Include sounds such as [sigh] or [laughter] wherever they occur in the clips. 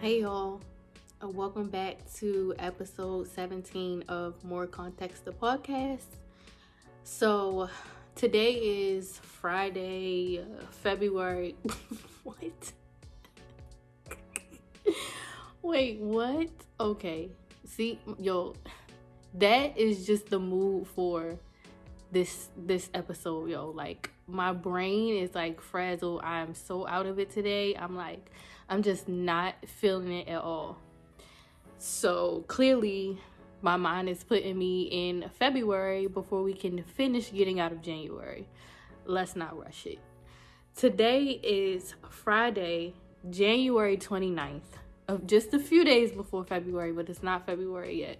Hey y'all, uh, welcome back to episode 17 of More Context the podcast. So today is Friday, uh, February. [laughs] what? Wait, what? Okay. See, yo, that is just the mood for this this episode, yo. Like my brain is like frazzled. I'm so out of it today. I'm like I'm just not feeling it at all. So clearly, my mind is putting me in February before we can finish getting out of January. Let's not rush it. Today is Friday, January 29th, of just a few days before February, but it's not February yet.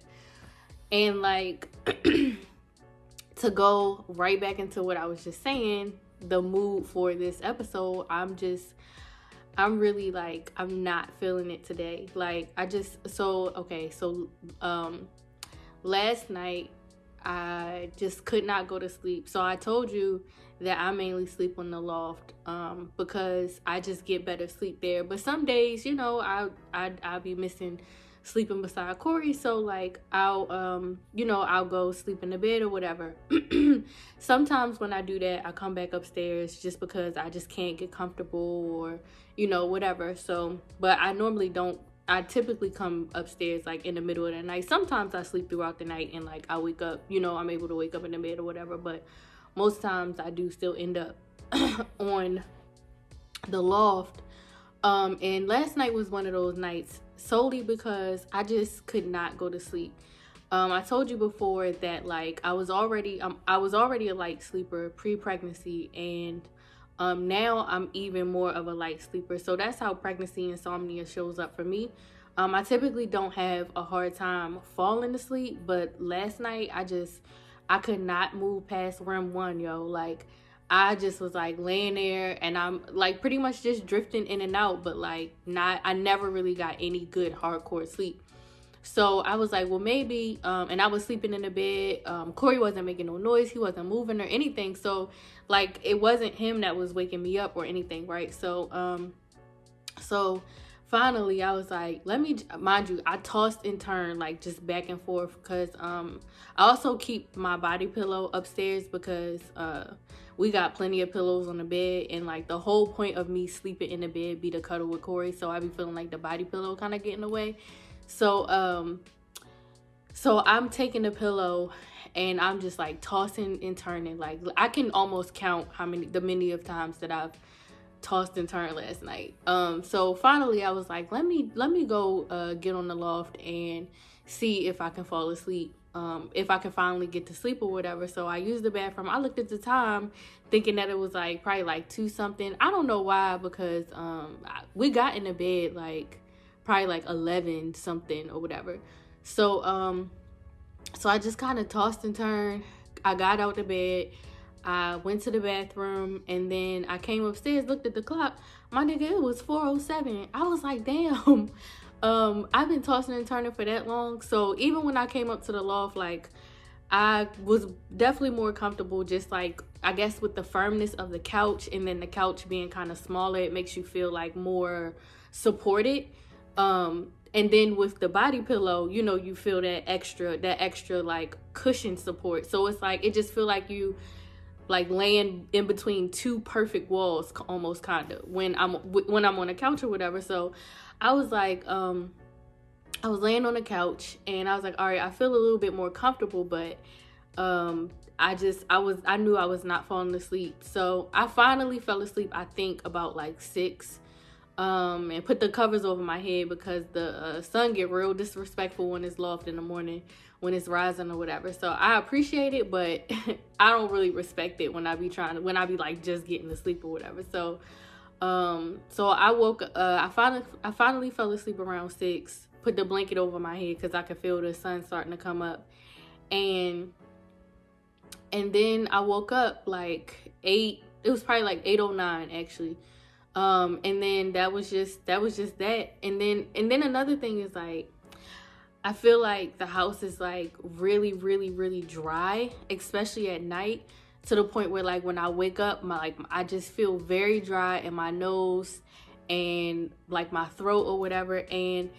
And like [clears throat] to go right back into what I was just saying, the mood for this episode, I'm just I'm really like I'm not feeling it today. Like I just so okay, so um last night I just could not go to sleep. So I told you that I mainly sleep on the loft um because I just get better sleep there. But some days, you know, I I I'll be missing sleeping beside Corey. So like I'll um you know I'll go sleep in the bed or whatever. [clears throat] Sometimes when I do that, I come back upstairs just because I just can't get comfortable or you know whatever. So but I normally don't. I typically come upstairs like in the middle of the night. Sometimes I sleep throughout the night and like I wake up. You know I'm able to wake up in the bed or whatever. But most times I do still end up [clears throat] on the loft. Um, and last night was one of those nights solely because I just could not go to sleep. Um, I told you before that like I was already um, I was already a light sleeper pre-pregnancy and um, now I'm even more of a light sleeper. So that's how pregnancy insomnia shows up for me. Um, I typically don't have a hard time falling asleep, but last night I just I could not move past REM one, yo. Like I just was like laying there and I'm like pretty much just drifting in and out, but like not, I never really got any good hardcore sleep. So I was like, well, maybe, um, and I was sleeping in the bed. Um, Corey wasn't making no noise, he wasn't moving or anything. So, like, it wasn't him that was waking me up or anything, right? So, um, so finally I was like, let me mind you, I tossed and turned like just back and forth because um I also keep my body pillow upstairs because uh we got plenty of pillows on the bed and like the whole point of me sleeping in the bed be to cuddle with Corey. So I be feeling like the body pillow kind of getting away. So um so I'm taking the pillow and I'm just like tossing and turning. Like I can almost count how many the many of times that I've tossed and turned last night. Um, so finally I was like, let me let me go uh, get on the loft and see if I can fall asleep. Um, if I can finally get to sleep or whatever. So I used the bathroom. I looked at the time thinking that it was like probably like two something. I don't know why because um, we got in the bed like probably like 11 something or whatever. So um so I just kind of tossed and turned. I got out the bed I went to the bathroom and then I came upstairs, looked at the clock. My nigga, it was 407. I was like, damn. [laughs] Um, I've been tossing and turning for that long. So even when I came up to the loft, like I was definitely more comfortable just like I guess with the firmness of the couch and then the couch being kind of smaller, it makes you feel like more supported. Um, and then with the body pillow, you know, you feel that extra, that extra like cushion support. So it's like it just feel like you like laying in between two perfect walls almost kind of when i'm when i'm on a couch or whatever so i was like um i was laying on the couch and i was like all right i feel a little bit more comfortable but um i just i was i knew i was not falling asleep so i finally fell asleep i think about like six um and put the covers over my head because the uh, sun get real disrespectful when it's loft in the morning when it's rising or whatever. So I appreciate it, but [laughs] I don't really respect it when I be trying to when I be like just getting to sleep or whatever. So um so I woke uh I finally I finally fell asleep around six, put the blanket over my head because I could feel the sun starting to come up. And and then I woke up like eight it was probably like 809 actually. Um and then that was just that was just that. And then and then another thing is like I feel like the house is like really, really, really dry, especially at night, to the point where like when I wake up, my like I just feel very dry in my nose and like my throat or whatever. And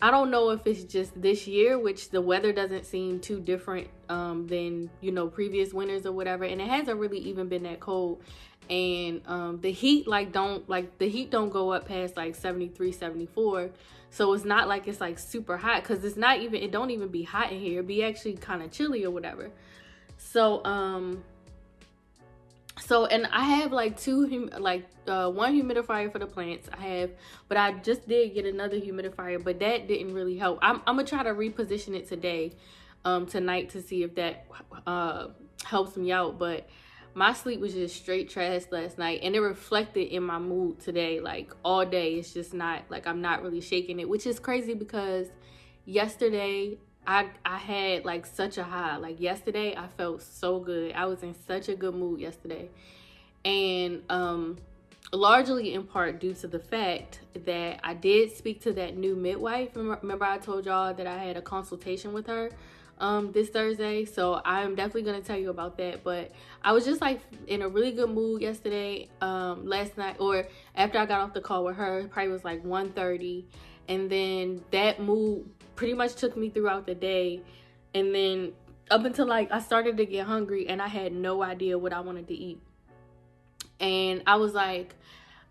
I don't know if it's just this year, which the weather doesn't seem too different um, than you know previous winters or whatever, and it hasn't really even been that cold. And um, the heat like don't like the heat don't go up past like 73, 74. So it's not like it's like super hot because it's not even it don't even be hot in here. It be actually kind of chilly or whatever. So um so and I have like two like uh, one humidifier for the plants. I have, but I just did get another humidifier, but that didn't really help. I'm I'm gonna try to reposition it today, um, tonight to see if that uh helps me out. But my sleep was just straight trash last night, and it reflected in my mood today. Like all day, it's just not like I'm not really shaking it, which is crazy because yesterday I I had like such a high. Like yesterday, I felt so good. I was in such a good mood yesterday, and um, largely in part due to the fact that I did speak to that new midwife. Remember, I told y'all that I had a consultation with her um this Thursday. So I'm definitely gonna tell you about that. But I was just like in a really good mood yesterday, um, last night or after I got off the call with her, probably was like 1:30. And then that mood pretty much took me throughout the day. And then up until like I started to get hungry and I had no idea what I wanted to eat. And I was like,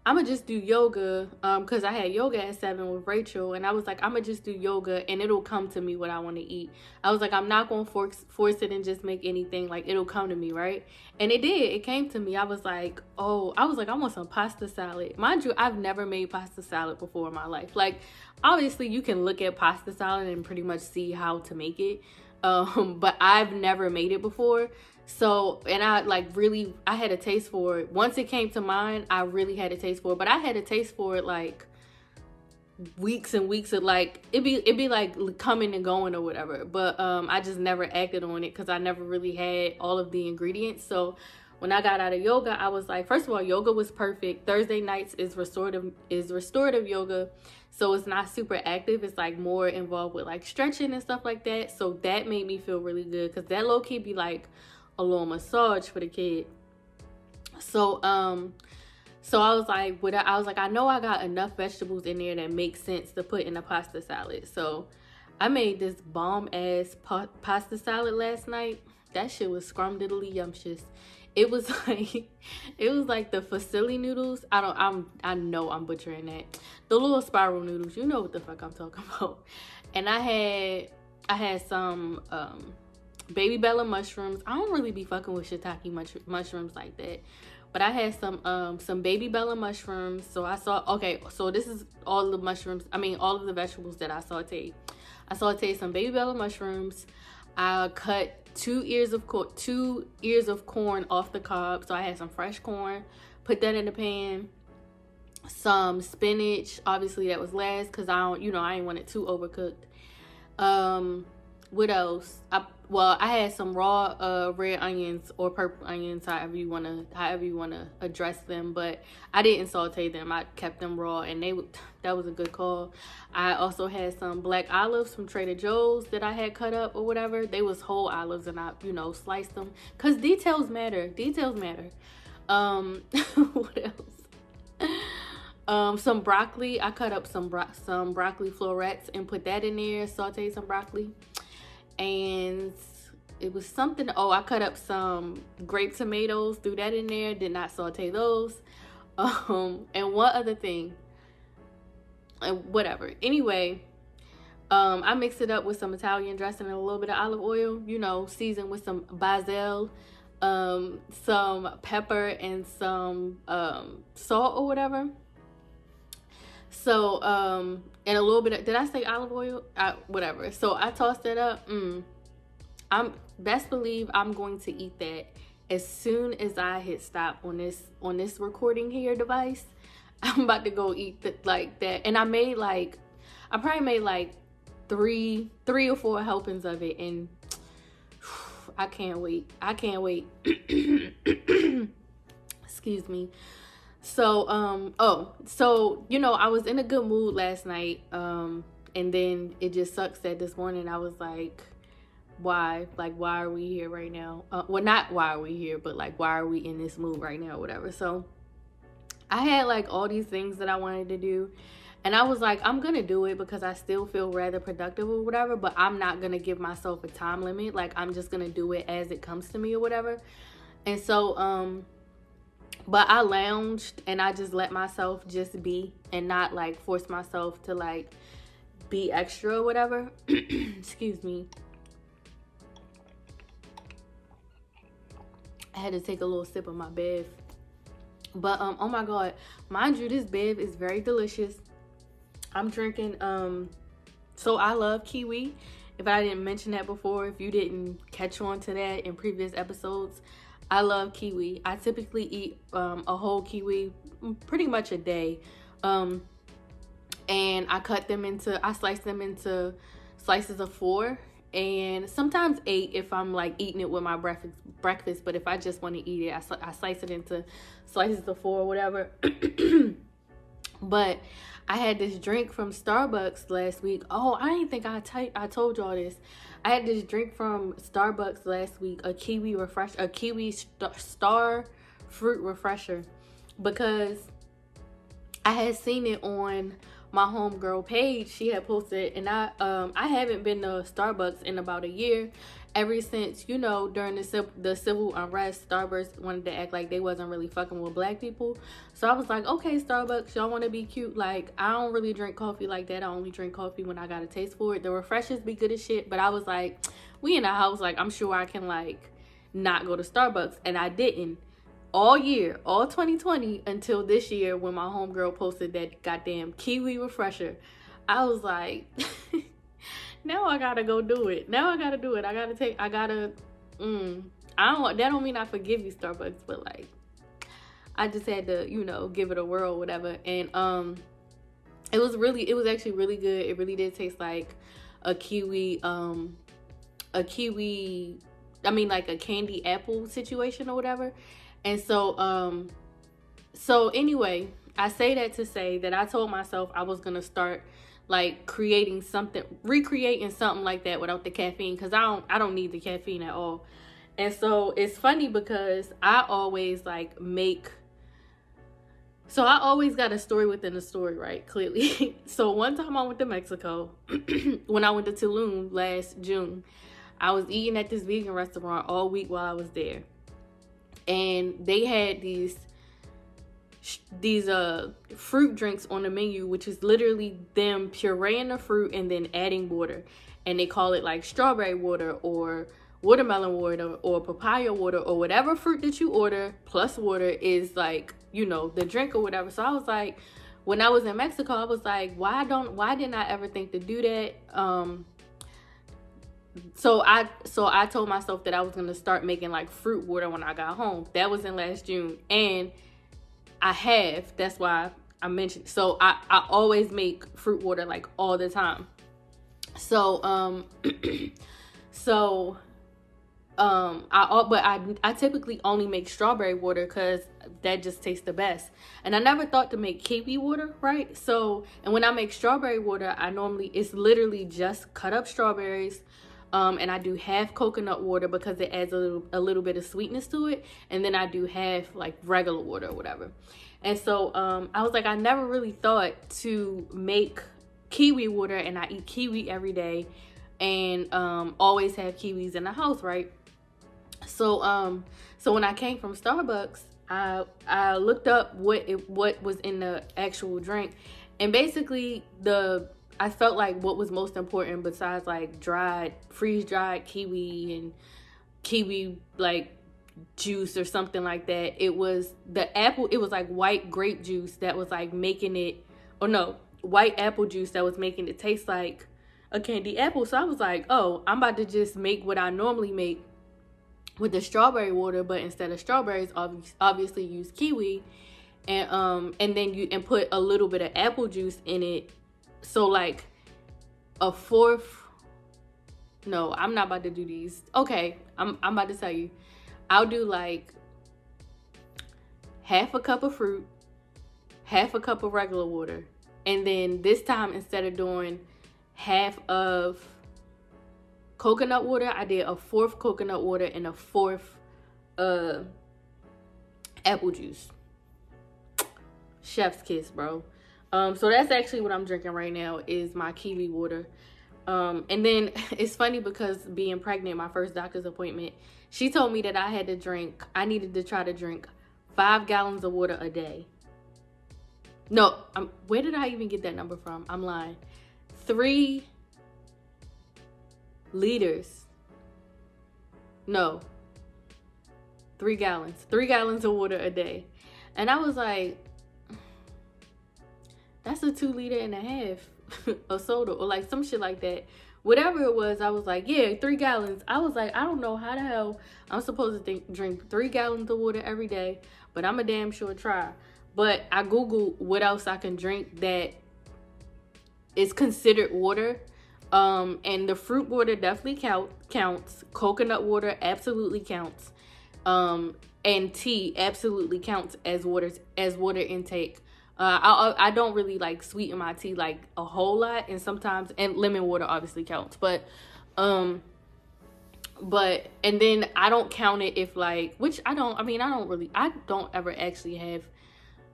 I'm gonna just do yoga um because I had yoga at seven with Rachel and I was like I'm gonna just do yoga and it'll come to me what I want to eat. I was like I'm not gonna force force it and just make anything like it'll come to me right and it did it came to me. I was like oh I was like I want some pasta salad. Mind you I've never made pasta salad before in my life. Like obviously you can look at pasta salad and pretty much see how to make it [laughs] um but I've never made it before so, and I like really, I had a taste for it. Once it came to mind, I really had a taste for it. But I had a taste for it like weeks and weeks of like it'd be it'd be like coming and going or whatever. But um, I just never acted on it because I never really had all of the ingredients. So when I got out of yoga, I was like, first of all, yoga was perfect. Thursday nights is restorative is restorative yoga. So it's not super active. It's like more involved with like stretching and stuff like that. So that made me feel really good because that low key be like a little massage for the kid. So um so I was like, what I was like, I know I got enough vegetables in there that make sense to put in a pasta salad. So I made this bomb ass pa- pasta salad last night. That shit was scrumdiddly yumptious. It was [laughs] like it was like the fusilli noodles. I don't I'm I know I'm butchering that. The little spiral noodles. You know what the fuck I'm talking [laughs] about. And I had I had some um baby bella mushrooms. I don't really be fucking with shiitake mush- mushrooms like that. But I had some um some baby bella mushrooms. So I saw okay, so this is all the mushrooms. I mean all of the vegetables that I sauteed. I sauteed some baby bella mushrooms. I cut two ears of corn, two ears of corn off the cob. So I had some fresh corn. Put that in the pan. Some spinach. Obviously that was last because I don't, you know, I ain't want it too overcooked. Um, what else? I well, I had some raw uh, red onions or purple onions, however you wanna however you wanna address them. But I didn't saute them. I kept them raw, and they [laughs] that was a good call. I also had some black olives from Trader Joe's that I had cut up or whatever. They was whole olives, and I you know sliced them because details matter. Details matter. Um, [laughs] what else? Um, some broccoli. I cut up some bro- some broccoli florets and put that in there. Saute some broccoli and it was something oh i cut up some grape tomatoes threw that in there did not saute those. [laughs] Um and one other thing and whatever. Anyway um i mixed it up with some italian dressing and a little bit of olive oil you know seasoned with some basil um some pepper and some um salt or whatever so, um, and a little bit of, did I say olive oil? I, whatever. So I tossed it up. Mm, I'm best believe I'm going to eat that as soon as I hit stop on this on this recording here device. [laughs] I'm about to go eat the, like that. And I made like I probably made like three three or four helpings of it and [sighs] I can't wait. I can't wait. [clears throat] Excuse me. So, um, oh, so you know, I was in a good mood last night, um, and then it just sucks that this morning I was like, why? Like, why are we here right now? Uh, well, not why are we here, but like, why are we in this mood right now, whatever. So, I had like all these things that I wanted to do. And I was like, I'm gonna do it because I still feel rather productive or whatever, but I'm not gonna give myself a time limit. Like I'm just gonna do it as it comes to me or whatever. And so, um, but I lounged and I just let myself just be and not like force myself to like be extra or whatever. [clears throat] Excuse me. I had to take a little sip of my bev. But um oh my god, mind you, this bev is very delicious. I'm drinking um so I love kiwi. If I didn't mention that before, if you didn't catch on to that in previous episodes, I love kiwi. I typically eat um, a whole kiwi pretty much a day. Um, and I cut them into, I slice them into slices of four and sometimes eight if I'm like eating it with my breakfast. Breakfast, but if I just want to eat it, I, I slice it into slices of four or whatever. [clears throat] but I had this drink from Starbucks last week. Oh, I didn't think I t- I told y'all this. I had this drink from Starbucks last week, a kiwi refresh, a kiwi st- star fruit refresher, because I had seen it on my homegirl page. She had posted, and I um I haven't been to Starbucks in about a year. Ever since you know during the the civil unrest, Starbucks wanted to act like they wasn't really fucking with black people. So I was like, okay, Starbucks, y'all want to be cute? Like I don't really drink coffee like that. I only drink coffee when I got a taste for it. The refreshers be good as shit, but I was like, we in the house, like I'm sure I can like not go to Starbucks, and I didn't all year, all 2020 until this year when my homegirl posted that goddamn kiwi refresher. I was like, [laughs] now I gotta go do it. Now I gotta do it. I gotta take. I gotta. Mm, I don't. That don't mean I forgive you, Starbucks, but like, I just had to, you know, give it a whirl, whatever. And um, it was really, it was actually really good. It really did taste like a kiwi, um, a kiwi. I mean, like a candy apple situation or whatever. And so, um, so anyway, I say that to say that I told myself I was gonna start like creating something, recreating something like that without the caffeine, because I don't, I don't need the caffeine at all. And so it's funny because I always like make. So I always got a story within a story, right? Clearly. [laughs] so one time I went to Mexico [clears throat] when I went to Tulum last June. I was eating at this vegan restaurant all week while I was there and they had these these uh fruit drinks on the menu which is literally them pureeing the fruit and then adding water. And they call it like strawberry water or watermelon water or papaya water or whatever fruit that you order plus water is like you know the drink or whatever. So i was like when i was in mexico i was like why don't why didn't i ever think to do that? Um so I so I told myself that I was gonna start making like fruit water when I got home. That was in last June, and I have. That's why I mentioned. So I I always make fruit water like all the time. So um, [clears throat] so um I all but I I typically only make strawberry water because that just tastes the best. And I never thought to make kiwi water, right? So and when I make strawberry water, I normally it's literally just cut up strawberries um, and I do half coconut water because it adds a little, a little bit of sweetness to it. And then I do half like regular water or whatever. And so um, I was like, I never really thought to make kiwi water, and I eat kiwi every day, and um, always have kiwis in the house, right? So um, so when I came from Starbucks, I I looked up what it, what was in the actual drink, and basically the I felt like what was most important besides like dried, freeze dried kiwi and kiwi like juice or something like that. It was the apple, it was like white grape juice that was like making it, or no, white apple juice that was making it taste like a candy apple. So I was like, oh, I'm about to just make what I normally make with the strawberry water, but instead of strawberries, obviously use kiwi. And um and then you and put a little bit of apple juice in it so like a fourth no, I'm not about to do these. Okay, I'm I'm about to tell you. I'll do like half a cup of fruit, half a cup of regular water. And then this time instead of doing half of coconut water, I did a fourth coconut water and a fourth uh apple juice. chef's kiss, bro. Um, so that's actually what I'm drinking right now is my kiwi water. Um, and then [laughs] it's funny because being pregnant, my first doctor's appointment, she told me that I had to drink, I needed to try to drink five gallons of water a day. No, I'm, where did I even get that number from? I'm lying. Three liters. No, three gallons. Three gallons of water a day. And I was like, that's a two liter and a half [laughs] of soda or like some shit like that. Whatever it was, I was like, yeah, three gallons. I was like, I don't know how the hell I'm supposed to think, drink three gallons of water every day, but I'm a damn sure try. But I Googled what else I can drink that is considered water. Um, and the fruit water definitely count, counts. Coconut water absolutely counts. Um, and tea absolutely counts as water as water intake. Uh, I I don't really like sweeten my tea like a whole lot, and sometimes and lemon water obviously counts, but um, but and then I don't count it if like which I don't. I mean I don't really I don't ever actually have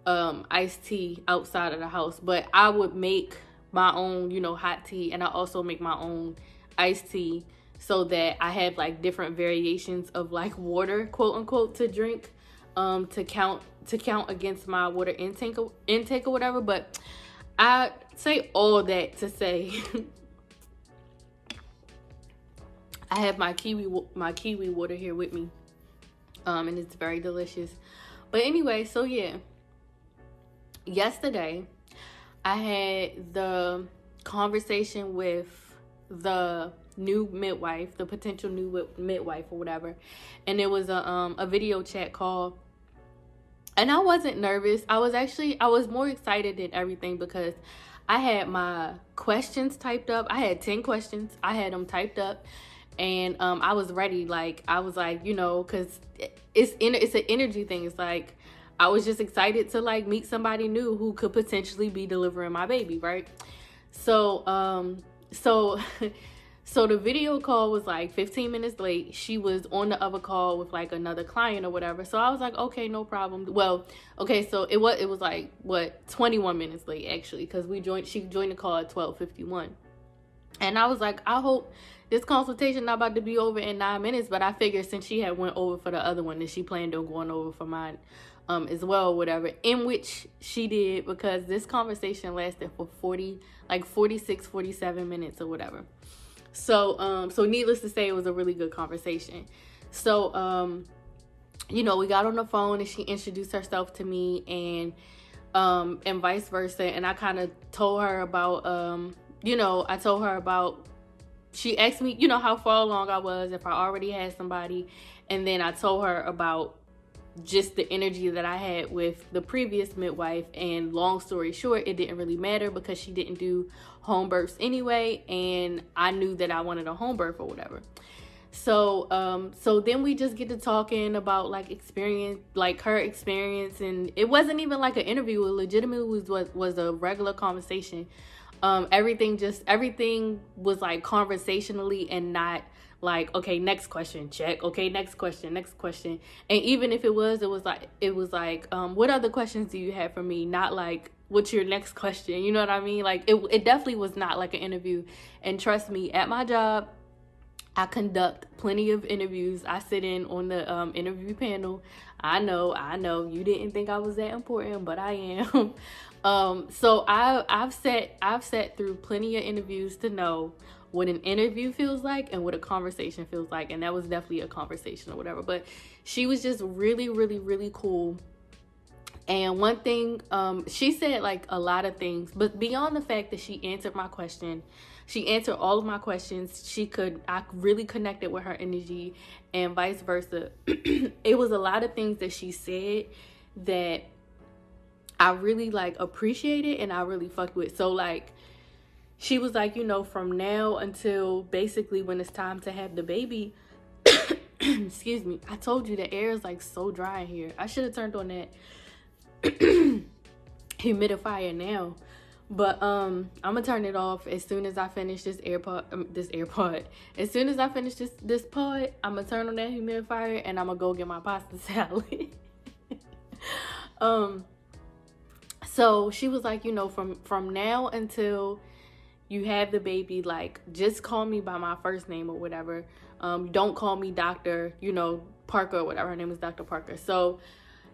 um iced tea outside of the house, but I would make my own you know hot tea, and I also make my own iced tea so that I have like different variations of like water quote unquote to drink um to count to count against my water intake intake or whatever but i say all that to say [laughs] i have my kiwi my kiwi water here with me um and it's very delicious. But anyway so yeah. Yesterday i had the conversation with the new midwife the potential new midwife or whatever and it was a um a video chat call and I wasn't nervous. I was actually I was more excited than everything because I had my questions typed up. I had 10 questions. I had them typed up and um I was ready like I was like, you know, cuz it's in it's an energy thing. It's like I was just excited to like meet somebody new who could potentially be delivering my baby, right? So um so [laughs] So the video call was like 15 minutes late. She was on the other call with like another client or whatever. So I was like, okay, no problem. Well, okay, so it was it was like what 21 minutes late actually because we joined. She joined the call at 12:51, and I was like, I hope this consultation not about to be over in nine minutes. But I figured since she had went over for the other one, that she planned on going over for mine um as well whatever in which she did because this conversation lasted for 40 like 46 47 minutes or whatever so, um, so needless to say, it was a really good conversation. So, um, you know, we got on the phone and she introduced herself to me and um and vice versa and I kind of told her about um you know, I told her about she asked me, you know, how far along I was, if I already had somebody, and then I told her about just the energy that I had with the previous midwife. And long story short, it didn't really matter because she didn't do home births anyway, and I knew that I wanted a home birth or whatever. So, um, so then we just get to talking about like experience, like her experience, and it wasn't even like an interview. It legitimately was was, was a regular conversation. Um, everything just everything was like conversationally and not like okay next question check. Okay next question next question. And even if it was it was like it was like um what other questions do you have for me? Not like what's your next [laughs] question? You know what i mean? Like it, it definitely was not like an interview. And trust me at my job i conduct plenty of interviews. I sit in on the um, interview panel. I know i know. You didn't think i was that important but i am. [laughs] Um so i i've set, i've sat through plenty of interviews to know what an interview feels like and what a conversation feels like. And that was definitely a conversation or whatever. But she was just really, really, really cool. And one thing, um, she said like a lot of things, but beyond the fact that she answered my question, she answered all of my questions. She could, I really connected with her energy and vice versa. [clears throat] it was a lot of things that she said that I really like appreciated and I really fucked with. So like she was like, you know, from now until basically when it's time to have the baby. [coughs] excuse me. I told you the air is like so dry here. I should have turned on that [coughs] humidifier now. But um, I'm gonna turn it off as soon as I finish this AirPod. Um, this AirPod. As soon as I finish this this pod, I'm gonna turn on that humidifier and I'm gonna go get my pasta [laughs] salad. um, so she was like, you know, from from now until you have the baby, like just call me by my first name or whatever. Um, don't call me Doctor, you know, Parker or whatever. Her name is Dr. Parker. So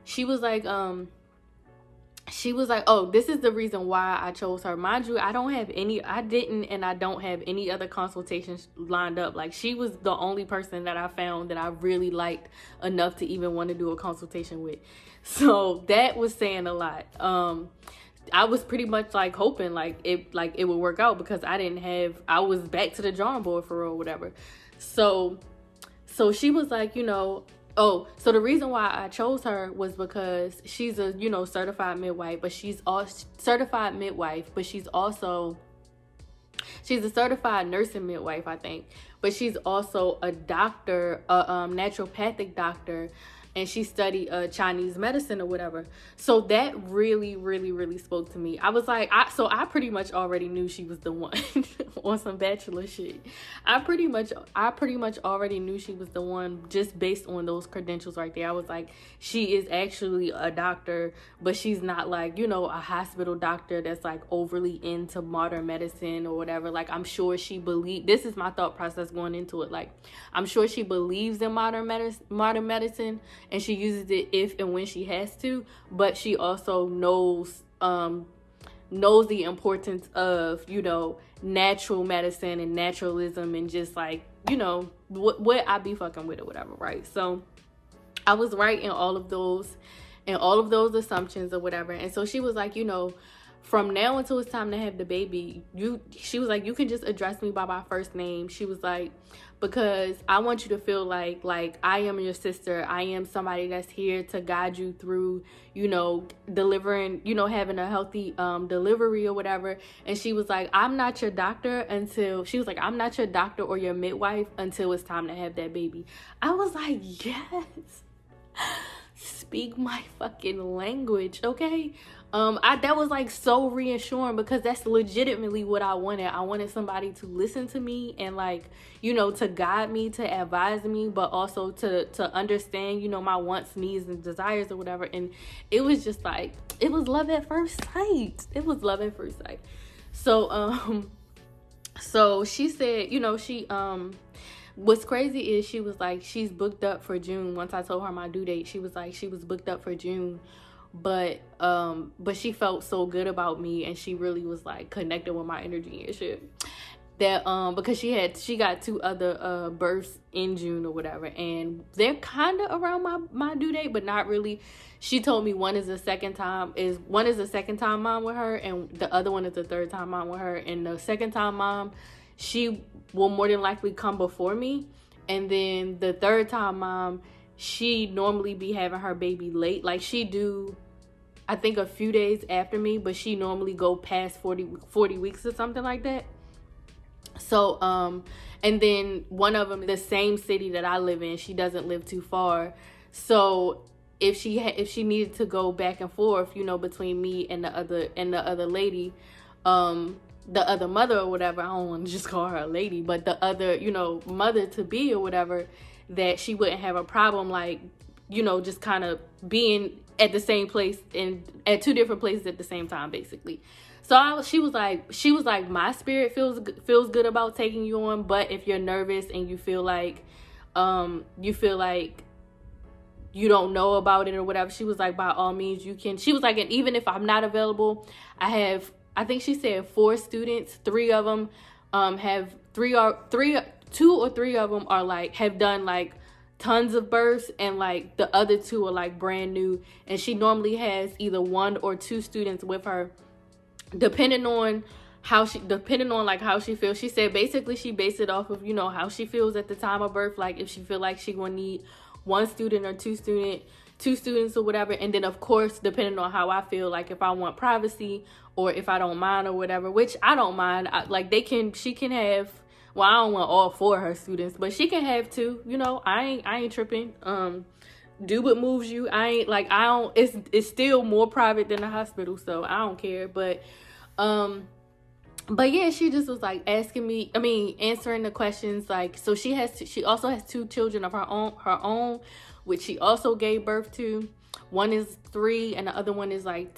she was like, um, she was like, "Oh, this is the reason why I chose her." Mind you, I don't have any I didn't and I don't have any other consultations lined up. Like she was the only person that I found that I really liked enough to even want to do a consultation with. So, that was saying a lot. Um I was pretty much like hoping like it like it would work out because I didn't have I was back to the drawing board for real whatever. So so she was like, you know, Oh, so the reason why I chose her was because she's a, you know, certified midwife, but she's also certified midwife, but she's also she's a certified nursing midwife, I think, but she's also a doctor, a um, naturopathic doctor and she studied uh, Chinese medicine or whatever. So that really, really, really spoke to me. I was like, I so I pretty much already knew she was the one [laughs] on some bachelor shit. I pretty much, I pretty much already knew she was the one just based on those credentials right there. I was like, she is actually a doctor, but she's not like you know a hospital doctor that's like overly into modern medicine or whatever. Like I'm sure she believe. This is my thought process going into it. Like I'm sure she believes in modern medicine, modern medicine and she uses it if and when she has to but she also knows um knows the importance of you know natural medicine and naturalism and just like you know what what I be fucking with or whatever right? So I was right in all of those and all of those assumptions or whatever. And so she was like you know from now until it's time to have the baby you she was like you can just address me by my first name. She was like because I want you to feel like like I am your sister. I am somebody that's here to guide you through, you know, delivering, you know, having a healthy um delivery or whatever. And she was like, "I'm not your doctor until she was like, "I'm not your doctor or your midwife until it's time to have that baby." I was like, "Yes." [laughs] Speak my fucking language, okay? Um i that was like so reassuring because that's legitimately what i wanted. I wanted somebody to listen to me and like you know to guide me to advise me but also to to understand you know my wants needs and desires or whatever. And it was just like it was love at first sight. It was love at first sight. So um [laughs] so she said you know she um what's crazy is she was like she's booked up for june. Once i told her my due date she was like she was booked up for june but um but she felt so good about me and she really was like connected with my energy and shit. That um because she had she got two other uh births in June or whatever and they're kind of around my my due date but not really. She told me one is the second time is one is the second time mom with her and the other one is the third time mom with her. And the second time mom she will more than likely come before me. And then the third time mom she normally be having her baby late. Like she do I think a few days after me, but she normally go past 40, 40 weeks or something like that. So um and then one of them the same city that I live in, she doesn't live too far. So if she ha- if she needed to go back and forth, you know, between me and the other and the other lady, um the other mother or whatever, I don't want to [laughs] just call her a lady, but the other, you know, mother to be or whatever, that she wouldn't have a problem like you know just kind of being at the same place and at two different places at the same time basically. So I, she was like she was like my spirit feels feels good about taking you on but if you're nervous and you feel like um you feel like you don't know about it or whatever she was like by all means you can. She was like and even if i'm not available i have i think she said four students three of them um have three are three two or three of them are like have done like tons of births and like the other two are like brand new. And she normally has either one or two students with her. Depending on how she depending on like how she feels she said basically she based it off of you know how she feels at the time of birth like if she feel like she gonna need one student or two student two students or whatever. And then of course depending on how i feel like if i want privacy or if i don't mind or whatever which i don't mind. I, like they can she can have well, I don't want all four of her students, but she can have two. You know, I ain't I ain't tripping. Um, do what moves you. I ain't like I don't. It's it's still more private than the hospital, so I don't care. But um, but yeah, she just was like asking me. I mean, answering the questions. Like, so she has. She also has two children of her own. Her own, which she also gave birth to. One is three, and the other one is like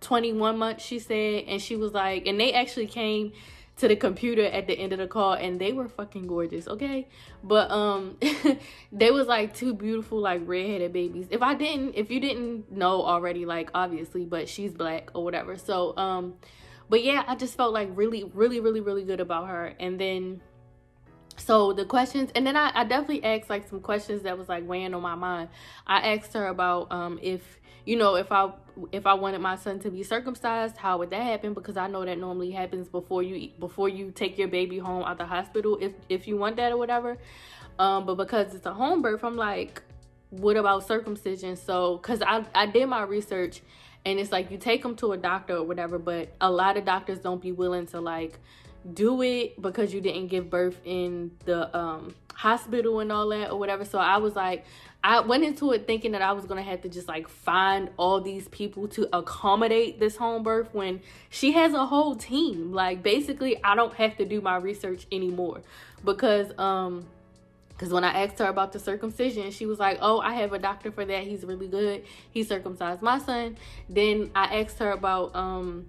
21 months, she said. And she was like, and they actually came to the computer at the end of the call and they were fucking gorgeous okay? But um [laughs] they was like two beautiful like redheaded babies. If i didn't if you didn't know already like obviously but she's black or whatever. So um but yeah i just felt like really really really really good about her. And then so the questions and then I, I definitely asked like some questions that was like weighing on my mind. I asked her about um if you know if i if i wanted my son to be circumcised how would that happen? Because i know that normally happens before you before you take your baby home out the hospital if if you want that or whatever. Um but because it's a home birth i'm like what about circumcision? So because i i did my research and it's like you take them to a doctor or whatever but a lot of doctors don't be willing to like do it because you didn't give birth in the um hospital and all that or whatever. So i was like I went into it thinking that I was gonna have to just like find all these people to accommodate this home birth when she has a whole team. Like basically I don't have to do my research anymore. Because um because when I asked her about the circumcision, she was like, Oh, I have a doctor for that. He's really good. He circumcised my son. Then I asked her about um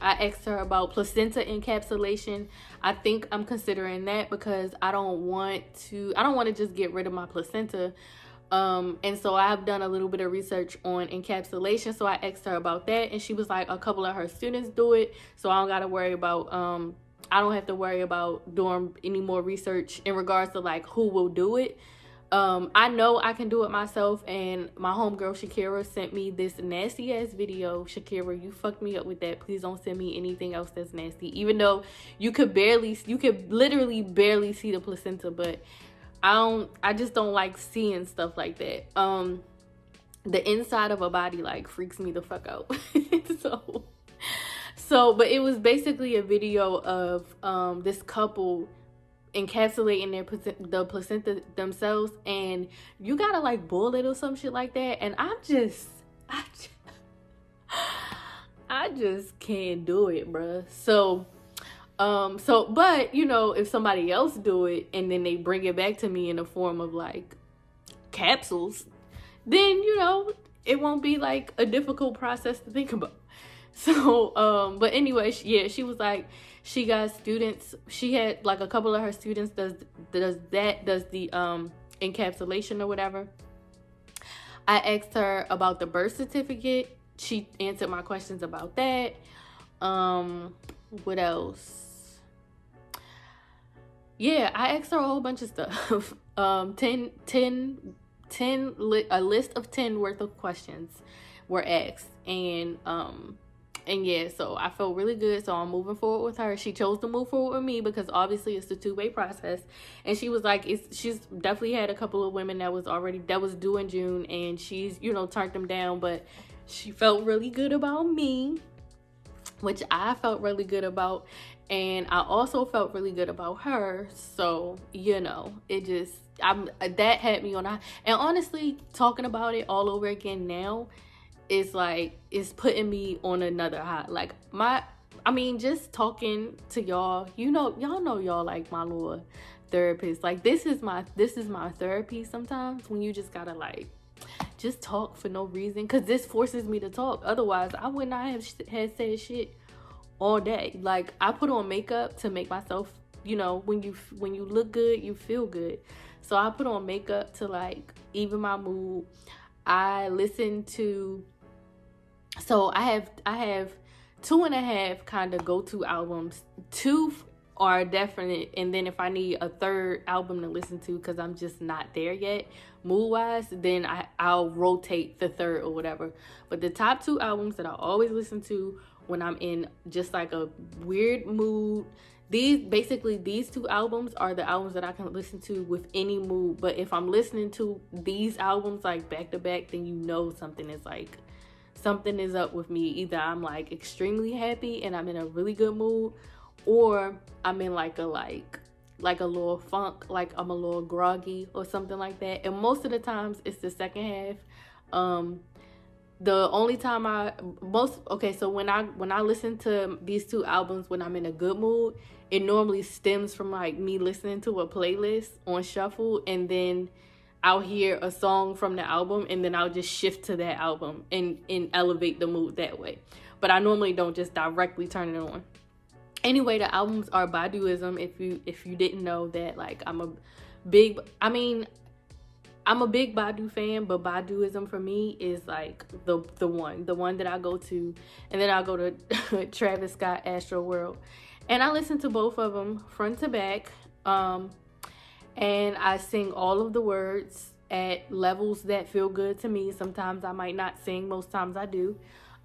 I asked her about placenta encapsulation. I think I'm considering that because I don't want to I don't want to just get rid of my placenta. Um, and so I've done a little bit of research on encapsulation. So I asked her about that, and she was like, a couple of her students do it, so I don't got to worry about. Um, I don't have to worry about doing any more research in regards to like who will do it. Um, I know I can do it myself, and my homegirl Shakira sent me this nasty ass video. Shakira, you fucked me up with that. Please don't send me anything else that's nasty. Even though you could barely, you could literally barely see the placenta, but I don't I just don't like seeing stuff like that. Um the inside of a body like freaks me the fuck out. [laughs] so so but it was basically a video of um this couple encapsulating their the placenta themselves and you gotta like boil it or some shit like that and I'm just I just, [laughs] I just can't do it, bruh. So um, so, but you know, if somebody else do it and then they bring it back to me in the form of like capsules, then you know it won't be like a difficult process to think about. [laughs] So, um, but anyway, yeah, she was like, she got students. She had like a couple of her students does does that does the um encapsulation or whatever. I asked her about the birth certificate. She answered my questions about that. Um, what else? Yeah, I asked her a whole bunch of stuff. [laughs] um, 10, 10, 10 li- a list of 10 worth of questions were asked. And, um, and yeah, so I felt really good. So I'm moving forward with her. She chose to move forward with me because obviously it's a two way process. And she was like, it's, she's definitely had a couple of women that was already, that was due in June and she's, you know, turned them down, but she felt really good about me, which I felt really good about and I also felt really good about her. So, you know, it just I'm that had me on and honestly, talking about it all over again now is like it's putting me on another high. Like my I mean, just talking to y'all, you know, y'all know y'all like my little therapist. Like this is my this is my therapy sometimes when you just gotta like just talk for no reason because this forces me to talk. Otherwise, I would not have had said shit all day. Like I put on makeup to make myself, you know, when you when you look good, you feel good. So I put on makeup to like even my mood. I listen to so I have I have two and a half kind of go-to albums. Two are definite and then if I need a third album to listen to because I'm just not there yet mood wise, then I, I'll rotate the third or whatever. But the top two albums that I always listen to when I'm in just like a weird mood. These basically these two albums are the albums that I can listen to with any mood. But if I'm listening to these albums like back to back, then you know something is like something is up with me. Either I'm like extremely happy and I'm in a really good mood, or I'm in like a like like a little funk, like I'm a little groggy or something like that. And most of the times it's the second half. Um the only time I most okay, so when I when I listen to these two albums when I'm in a good mood, it normally stems from like me listening to a playlist on shuffle and then I'll hear a song from the album and then I'll just shift to that album and and elevate the mood that way. But I normally don't just directly turn it on. Anyway, the albums are Baduizm. If you if you didn't know that, like I'm a big. I mean, I'm a big Badu fan, but Baduizm for me is like the the one, the one that I go to, and then I go to [laughs] Travis Scott Astroworld, and I listen to both of them front to back. Um, and I sing all of the words at levels that feel good to me. Sometimes I might not sing, most times I do.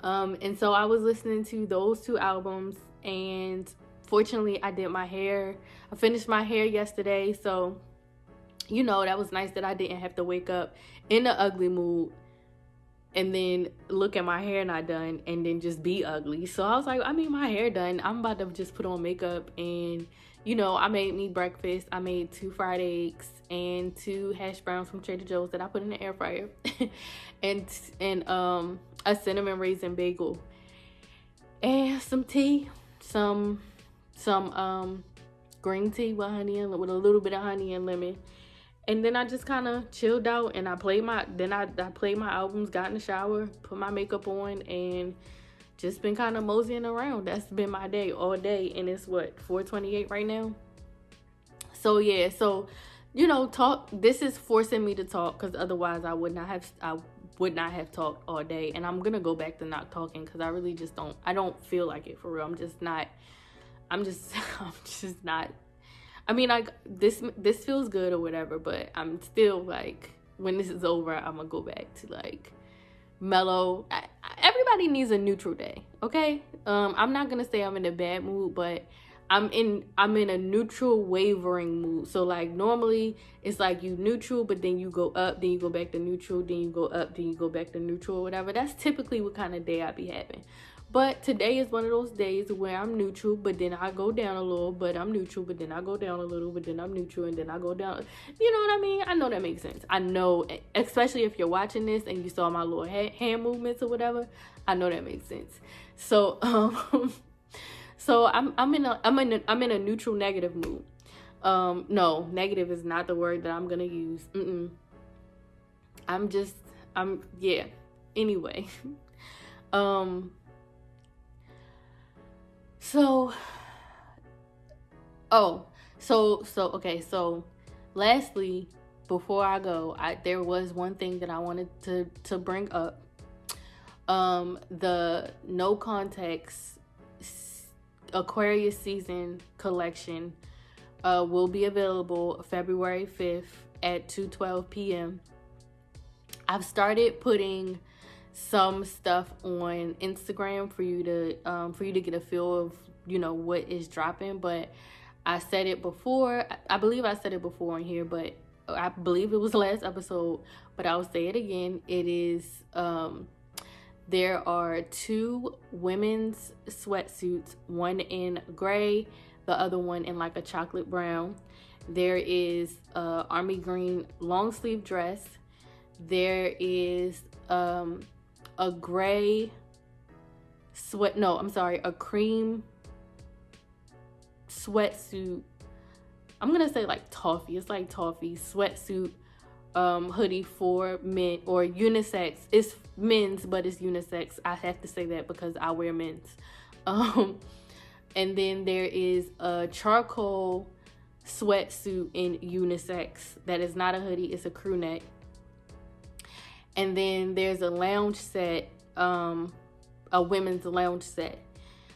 Um, and so I was listening to those two albums, and fortunately, I did my hair. I finished my hair yesterday, so you know that was nice that I didn't have to wake up in the ugly mood and then look at my hair not done and then just be ugly. So I was like, I mean, my hair done. I'm about to just put on makeup and you know, I made me breakfast. I made two fried eggs and two hash browns from Trader Joe's that I put in the air fryer, [laughs] and and um a cinnamon raisin bagel, and some tea, some some um green tea with honey and with a little bit of honey and lemon. And then I just kind of chilled out and I played my then I, I played my albums, got in the shower, put my makeup on and just been kind of moseying around. That's been my day all day, and it's what 4:28 right now. So yeah, so you know, talk. This is forcing me to talk because otherwise I would not have. I would not have talked all day, and I'm gonna go back to not talking because I really just don't. I don't feel like it for real. I'm just not. I'm just. [laughs] I'm just not. I mean, like this. This feels good or whatever, but I'm still like, when this is over, I'm gonna go back to like mellow. everybody needs a neutral day, okay? Um, I'm not gonna say I'm in a bad mood, but I'm in I'm in a neutral wavering mood. So like normally it's like you neutral, but then you go up, then you go back to neutral, then you go up, then you go back to neutral or whatever. That's typically what kind of day I be having. But today is one of those days where I'm neutral, but then I go down a little, but I'm neutral, but then I go down a little, but then I'm neutral, and then I go down. You know what I mean? I know that makes sense. I know, especially if you're watching this and you saw my little hand movements or whatever. I know that makes sense. So, [laughs] um, so I'm I'm in a I'm in a, I'm in a neutral negative mood. Um, no, negative is not the word that I'm gonna use. Mm-mm. I'm just I'm yeah. Anyway, [laughs] um so, oh, so so okay. So, lastly, before I go, I there was one thing that I wanted to to bring up. Um, the no context Aquarius season collection uh, will be available February 5th at 2:12 p.m. I've started putting some stuff on Instagram for you to um, for you to get a feel of you know what is dropping. But I said it before. I believe I said it before on here, but I believe it was [laughs] last episode. But I'll say it again. It is um, there are two women's sweatsuits, one in gray, the other one in like a chocolate brown. There is a army green long sleeve dress. There is um, a gray sweat no i'm sorry a cream sweatsuit. I'm gonna say like toffee. It's like toffee sweatsuit um hoodie for men or unisex. It's men's but it's unisex. I have to say that because i wear men's. [laughs] Um and then there is a charcoal sweatsuit in unisex. That is not a hoodie. It's a crew neck and then there's a lounge set, um, a women's lounge set.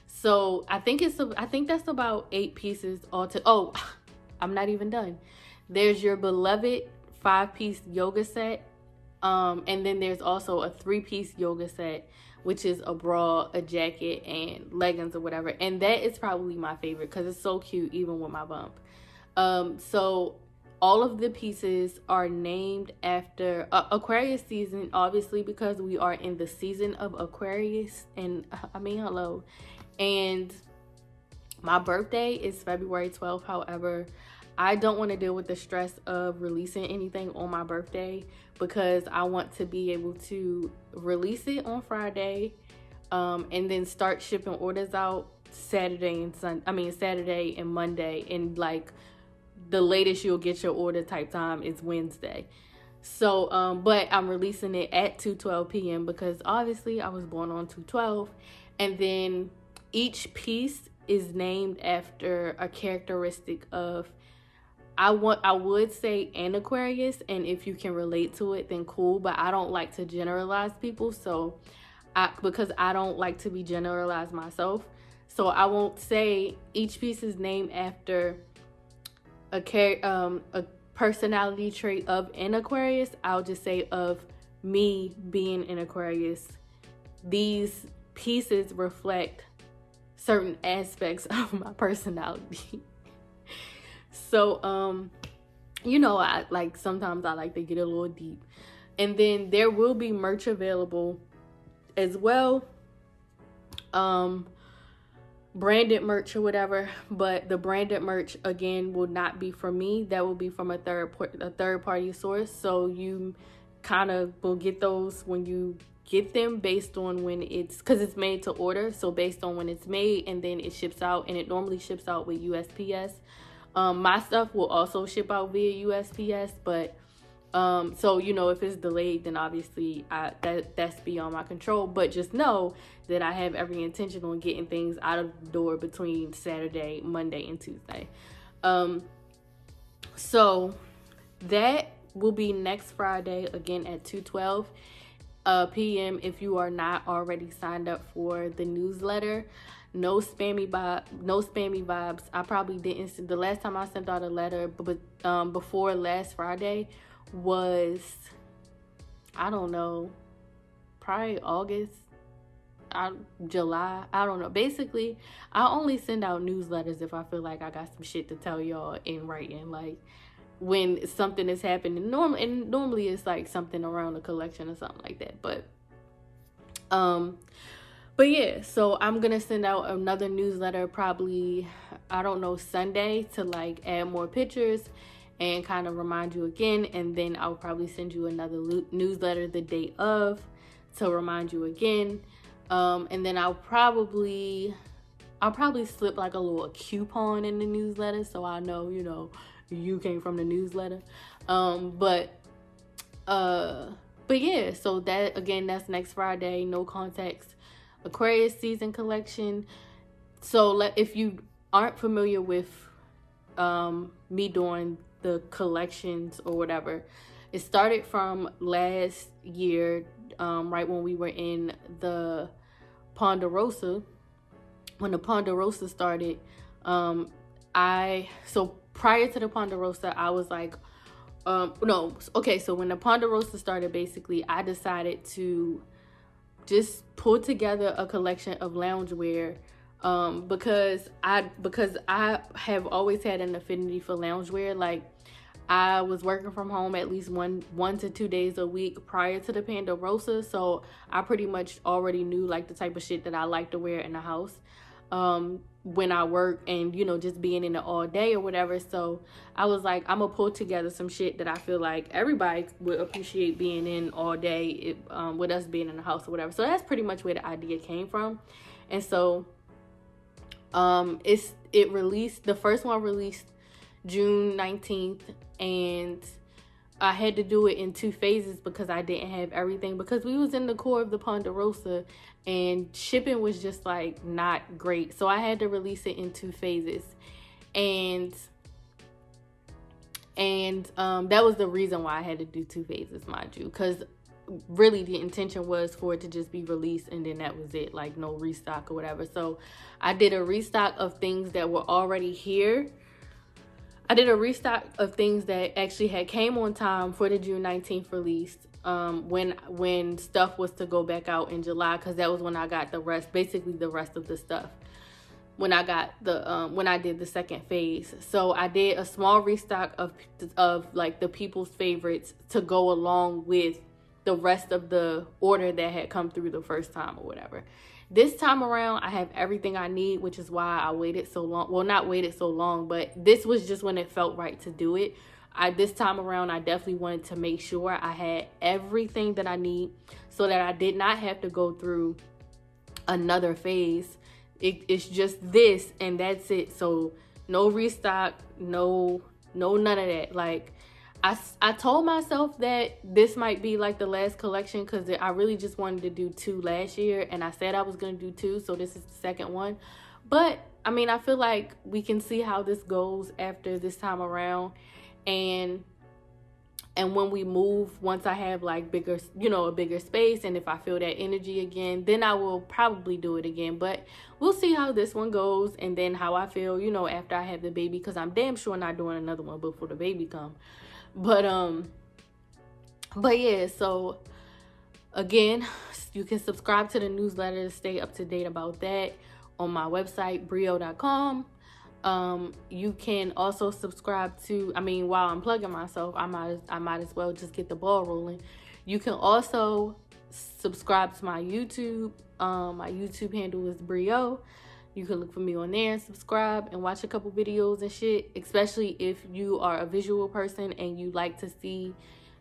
So I think it's a, I think that's about eight pieces all to. Oh, [laughs] I'm not even done. There's your beloved five piece yoga set, um, and then there's also a three piece yoga set, which is a bra, a jacket, and leggings or whatever. And that is probably my favorite because it's so cute even with my bump. Um, so all of the pieces are named after uh, Aquarius season, obviously, because we are in the season of Aquarius. And [laughs] I mean, hello. And my birthday is February 12th. However, I don't want to deal with the stress of releasing anything on my birthday because I want to be able to release it on Friday um, and then start shipping orders out Saturday and Sun. I mean, Saturday and Monday and like the latest you'll get your order type time is Wednesday. So, um, but I'm releasing it at 2:12 p.m. because obviously I was born on 2:12, and then each piece is named after a characteristic of I want I would say an Aquarius and if you can relate to it then cool but I don't like to generalize people so I because I don't like to be generalized myself so I won't say each piece is named after a char- um a personality trait of an Aquarius I'll just say of me being an Aquarius these pieces reflect certain aspects [laughs] of my personality so um you know I like sometimes I like to get a little deep. And then there will be merch available as well. Um branded merch or whatever, but the branded merch again will not be from me. That will be from a third a third party source. So you kind of will get those when you get them based on when it's because it's made to order so based on when it's made and then it ships out and it normally ships out with usps um, my stuff will also ship out via USPS, but um, so you know if it's delayed, then obviously I, that that's beyond my control. But just know that I have every intention on getting things out of the door between Saturday, Monday, and Tuesday. Um, so that will be next Friday again at two twelve uh, p.m. If you are not already signed up for the newsletter no spammy vibe no spammy vibes i probably didn't the last time i sent out a letter but um before last friday was i don't know probably august I, july i don't know. Basically i only send out newsletters if i feel like i got some shit to tell y'all in writing like when something is happening. Normally and normally it's like something around a collection or something like that but um but yeah, so I'm gonna send out another newsletter probably I don't know Sunday to like add more pictures and kind of remind you again, and then I'll probably send you another lo- newsletter the day of to remind you again. Um, and then I'll probably I'll probably slip like a little coupon in the newsletter so I know you know you came from the newsletter. Um, but uh, but yeah, so that again that's next Friday. No context Aquarius season collection. So let if you aren't familiar with um, me doing the collections or whatever, it started from last year, um, right when we were in the Ponderosa. When the Ponderosa started, um, I so prior to the Ponderosa, I was like, um, no, okay. So when the Ponderosa started, basically, I decided to just pull together a collection of loungewear um, because I because I have always had an affinity for loungewear. Like I was working from home at least one one to two days a week prior to the Ponderosa, so I pretty much already knew like the type of shit that I like to wear in the house. Um, when I work and you know just being in it all day or whatever. So I was like, I'm gonna pull together some shit that I feel like everybody would appreciate being in all day um, with us being in the house or whatever. So that's pretty much where the idea came from, and so um, it's it released the first one released June 19th and I had to do it in two phases because I didn't have everything because we was in the core of the Ponderosa and shipping was just like not great. So I had to release it in two phases. And and um that was the reason why I had to do two phases, mind you, cuz really the intention was for it to just be released and then that was it, like no restock or whatever. So I did a restock of things that were already here I did a restock of things that actually had came on time for the June 19th release. Um, when when stuff was to go back out in July, because that was when I got the rest, basically the rest of the stuff. When I got the um, when I did the second phase, so I did a small restock of of like the people's favorites to go along with the rest of the order that had come through the first time or whatever. This time around, I have everything I need, which is why I waited so long. Well, not waited so long, but this was just when it felt right to do it. I this time around, I definitely wanted to make sure I had everything that I need so that I did not have to go through another phase. It, it's just this and that's it. So no restock, no no none of that. Like I, I told myself that this might be like the last collection because I really just wanted to do two last year and I said I was going to do two so this is the second one. But I mean I feel like we can see how this goes after this time around and and when we move once I have like bigger you know a bigger space and if I feel that energy again then I will probably do it again. But we'll see how this one goes and then how I feel you know after I have the baby because I'm damn sure not doing another one before the baby come but um but yeah, so again, [sighs] you can subscribe to the newsletter to stay up to date about that on my website brio.com. Um, you can also subscribe to I mean while I'm plugging myself, I might I might as well just get the ball rolling. You can also subscribe to my YouTube. Um, my YouTube handle is Brio. You can look for me on there and subscribe and watch a couple videos and shit, especially if you are a visual person and you like to see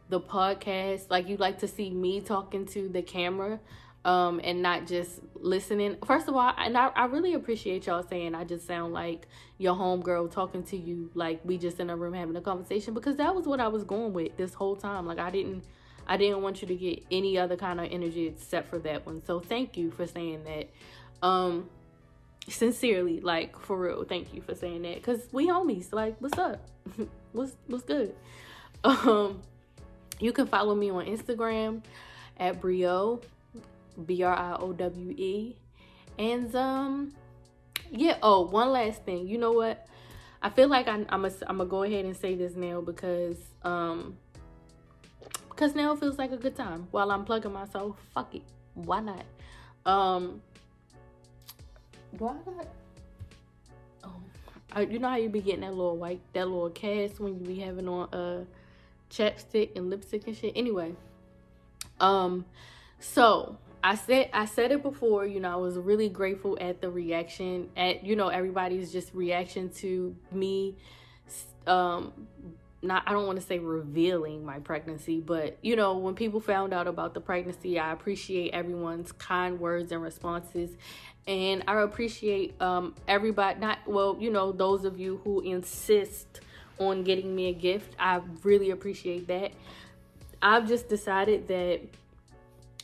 the podcast, like you like to see me talking to the camera um and not just listening. First of all and I, I really appreciate y'all saying i just sound like your homegirl talking to you like we just in a room having a conversation because that was what i was going with this whole time. Like i didn't i didn't want you to get any other kind of energy except for that one. So thank you for saying that. Um sincerely like for real thank you for saying that. Because we homies like what's up? [laughs] What's what's good? [laughs] Um you can follow me on instagram at brio b-r-i-o-w-e and um yeah oh one last thing. You know what? I feel like I, i'm gonna I'm go ahead and say this now because um because now feels like a good time. While i'm plugging myself fuck it. Why not? Um do I got? Oh, I, you know how you be getting that little white, that little cast when you be having on uh chapstick and lipstick and shit. Anyway, um, so I said I said it before. You know, I was really grateful at the reaction at you know everybody's just reaction to me um not I don't want to say revealing my pregnancy, but you know, when people found out about the pregnancy, I appreciate everyone's kind words and responses. And I appreciate um everybody not well, you know, those of you who insist on getting me a gift. I really appreciate that. I've just decided that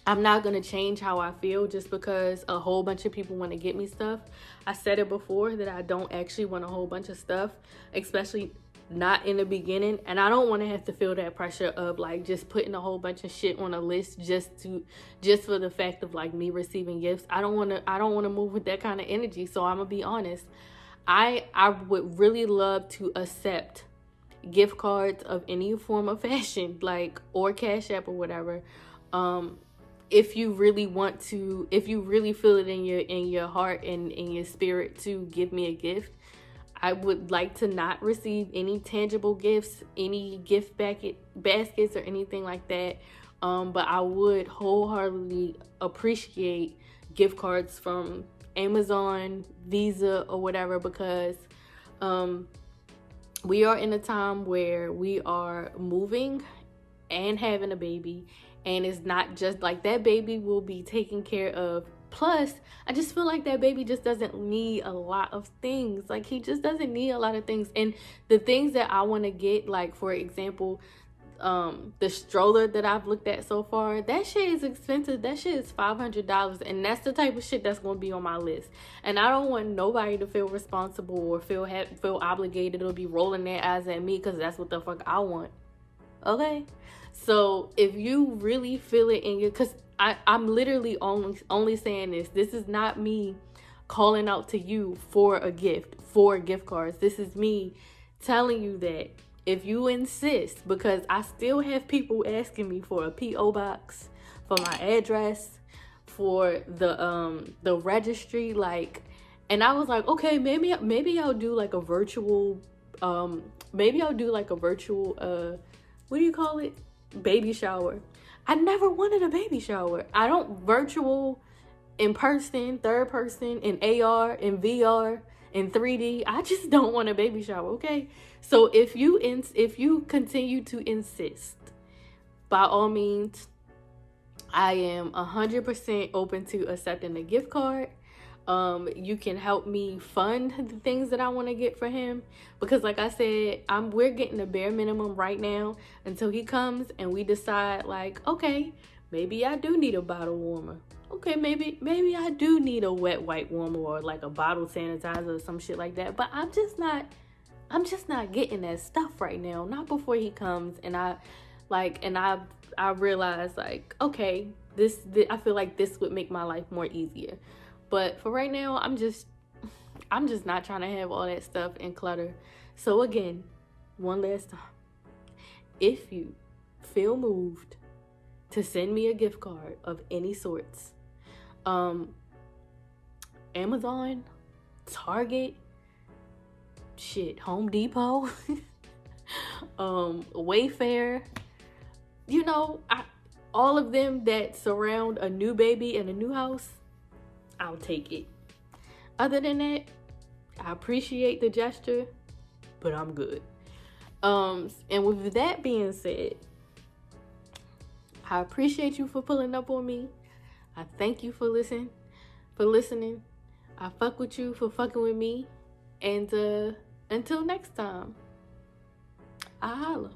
I'm not to change how I feel just because a whole bunch of people want to get me stuff. I said it before that I don't actually want a whole bunch of stuff, especially not in the beginning and i don't want to have to feel that pressure of like just putting a whole bunch of shit on a list just to just for the fact of like me receiving gifts. I don't want to i don't want to move with that kind of energy so i'm gonna be honest. I i would really love to accept gift cards of any form of [laughs] fashion like or cash app or whatever. Um if you really want to if you really feel it in your in your heart and in your spirit to give me a gift I would like to not receive any tangible gifts, any gift bucket, baskets, or anything like that. Um, but I would wholeheartedly appreciate gift cards from Amazon, Visa, or whatever because um, we are in a time where we are moving and having a baby. And it's not just like that baby will be taken care of Plus, I just feel like that baby just doesn't need a lot of things. Like he just doesn't need a lot of things. And the things that I want to get, like for example, um the stroller that I've looked at so far, that shit is expensive. That shit is five hundred dollars, and that's the type of shit that's gonna be on my list. And I don't want nobody to feel responsible or feel ha- feel obligated or be rolling their eyes at me because that's what the fuck I want. Okay, so if you really feel it in your, because I, I'm literally only only saying this. This is not me calling out to you for a gift, for gift cards. This is me telling you that if you insist, because I still have people asking me for a PO box, for my address, for the um the registry, like, and I was like, okay, maybe maybe I'll do like a virtual, um, maybe I'll do like a virtual, uh, what do you call it, baby shower I never wanted a baby shower. I don't virtual, in person, third person, in AR, in VR, in 3D. I just don't want a baby shower, okay? So if you ins- if you continue to insist, by all means, I am 100% open to accepting a gift card. Um you can help me fund the things that I want to get for him. Because like I said I'm we're getting the bare minimum right now until he comes and we decide like okay maybe I do need a bottle warmer. Okay maybe maybe I do need a wet wipe warmer or like a bottle sanitizer or some shit like that. But I'm just not I'm just not getting that stuff right now. Not before he comes and I like and I I realize like okay this, this I feel like this would make my life more easier but for right now, I'm just I'm just not trying to have all that stuff and clutter. So again, one last time. If you feel moved to send me a gift card of any sorts, um Amazon, Target, shit, Home Depot, [laughs] um Wayfair, you know, I, all of them that surround a new baby in a new house, I'll take it. Other than that, I appreciate the gesture, but I'm good. Um, and with that being said, I appreciate you for pulling up on me. I thank you for listening, for listening. I fuck with you for fucking with me. And uh until next time, I holla.